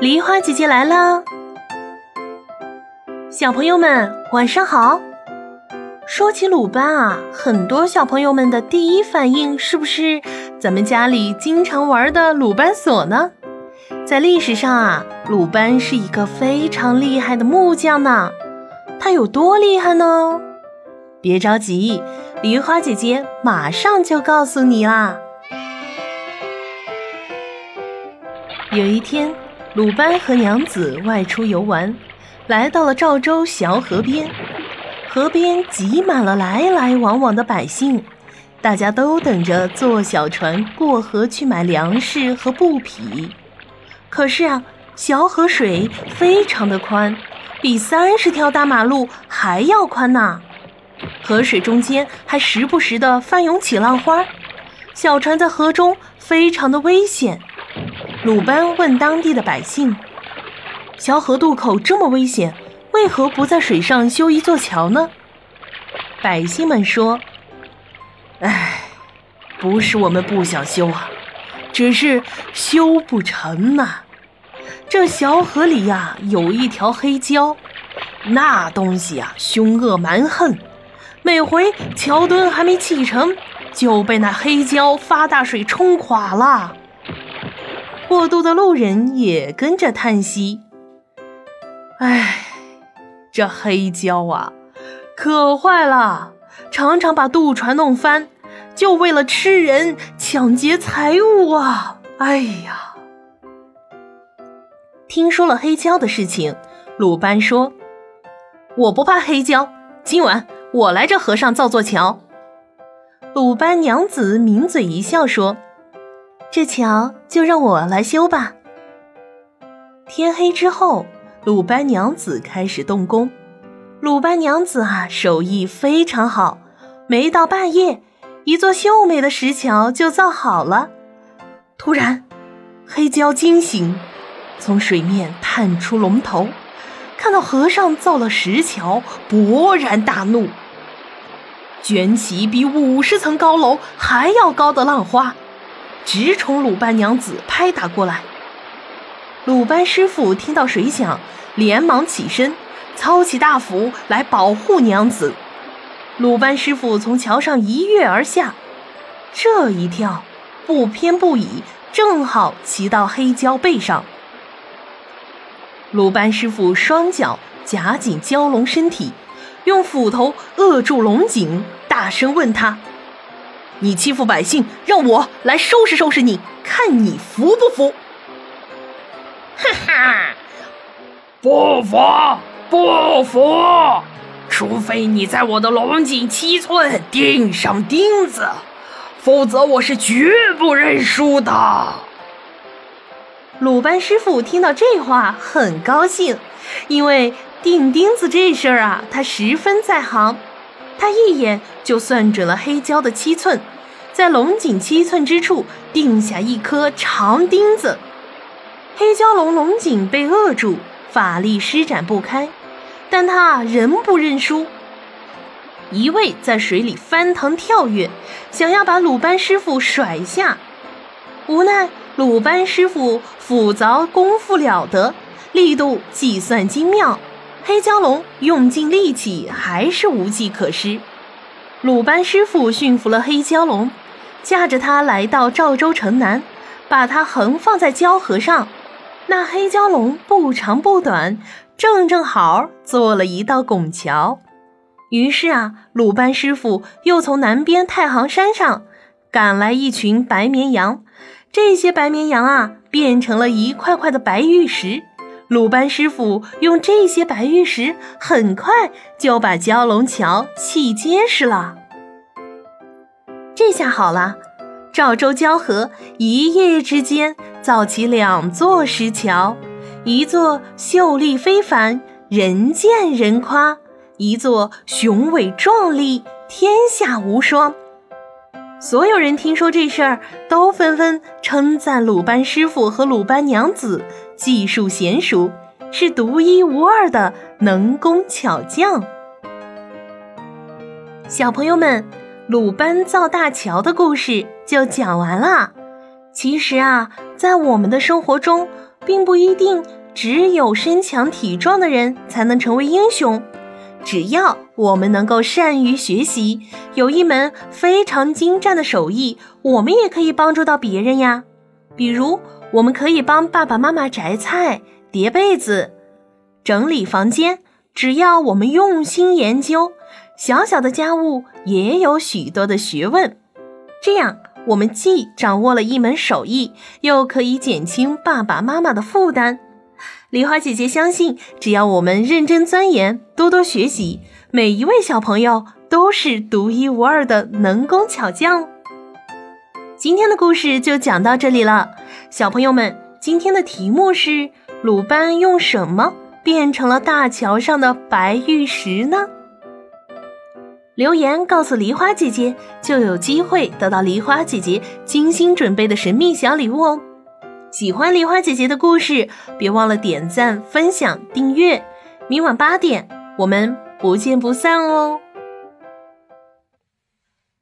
梨花姐姐来啦！小朋友们晚上好。说起鲁班啊，很多小朋友们的第一反应是不是咱们家里经常玩的鲁班锁呢？在历史上啊，鲁班是一个非常厉害的木匠呢。他有多厉害呢？别着急，梨花姐姐马上就告诉你啦。有一天。鲁班和娘子外出游玩，来到了赵州小河边。河边挤满了来来往往的百姓，大家都等着坐小船过河去买粮食和布匹。可是啊，小河水非常的宽，比三十条大马路还要宽呐。河水中间还时不时的翻涌起浪花，小船在河中非常的危险。鲁班问当地的百姓：“小河渡口这么危险，为何不在水上修一座桥呢？”百姓们说：“哎，不是我们不想修啊，只是修不成呐。这小河里呀，有一条黑蛟，那东西呀，凶恶蛮横，每回桥墩还没砌成，就被那黑蛟发大水冲垮了。”过渡的路人也跟着叹息：“哎，这黑蛟啊，可坏了，常常把渡船弄翻，就为了吃人、抢劫财物啊！哎呀！”听说了黑蛟的事情，鲁班说：“我不怕黑蛟，今晚我来这河上造座桥。”鲁班娘子抿嘴一笑说。这桥就让我来修吧。天黑之后，鲁班娘子开始动工。鲁班娘子啊，手艺非常好，没到半夜，一座秀美的石桥就造好了。突然，黑蛟惊醒，从水面探出龙头，看到河上造了石桥，勃然大怒，卷起比五十层高楼还要高的浪花。直冲鲁班娘子拍打过来。鲁班师傅听到水响，连忙起身，操起大斧来保护娘子。鲁班师傅从桥上一跃而下，这一跳不偏不倚，正好骑到黑蛟背上。鲁班师傅双脚夹紧蛟龙身体，用斧头扼住龙颈，大声问他。你欺负百姓，让我来收拾收拾你，看你服不服？哈哈，不服，不服！除非你在我的龙井七寸钉上钉子，否则我是绝不认输的。鲁班师傅听到这话很高兴，因为钉钉子这事儿啊，他十分在行。他一眼就算准了黑胶的七寸，在龙井七寸之处钉下一颗长钉子。黑蛟龙龙井被扼住，法力施展不开，但他仍不认输，一味在水里翻腾跳跃，想要把鲁班师傅甩下。无奈鲁班师傅斧凿功夫了得，力度计算精妙。黑蛟龙用尽力气，还是无计可施。鲁班师傅驯服了黑蛟龙，驾着它来到赵州城南，把它横放在蛟河上。那黑蛟龙不长不短，正正好做了一道拱桥。于是啊，鲁班师傅又从南边太行山上赶来一群白绵羊，这些白绵羊啊，变成了一块块的白玉石。鲁班师傅用这些白玉石，很快就把蛟龙桥砌结实了。这下好了，赵州蛟河一夜之间造起两座石桥，一座秀丽非凡，人见人夸；一座雄伟壮丽，天下无双。所有人听说这事儿，都纷纷称赞鲁班师傅和鲁班娘子技术娴熟，是独一无二的能工巧匠。小朋友们，鲁班造大桥的故事就讲完了。其实啊，在我们的生活中，并不一定只有身强体壮的人才能成为英雄。只要我们能够善于学习，有一门非常精湛的手艺，我们也可以帮助到别人呀。比如，我们可以帮爸爸妈妈摘菜、叠被子、整理房间。只要我们用心研究，小小的家务也有许多的学问。这样，我们既掌握了一门手艺，又可以减轻爸爸妈妈的负担。梨花姐姐相信，只要我们认真钻研，多多学习，每一位小朋友都是独一无二的能工巧匠。今天的故事就讲到这里了，小朋友们，今天的题目是：鲁班用什么变成了大桥上的白玉石呢？留言告诉梨花姐姐，就有机会得到梨花姐姐精心准备的神秘小礼物哦。喜欢梨花姐姐的故事，别忘了点赞、分享、订阅。明晚八点，我们不见不散哦。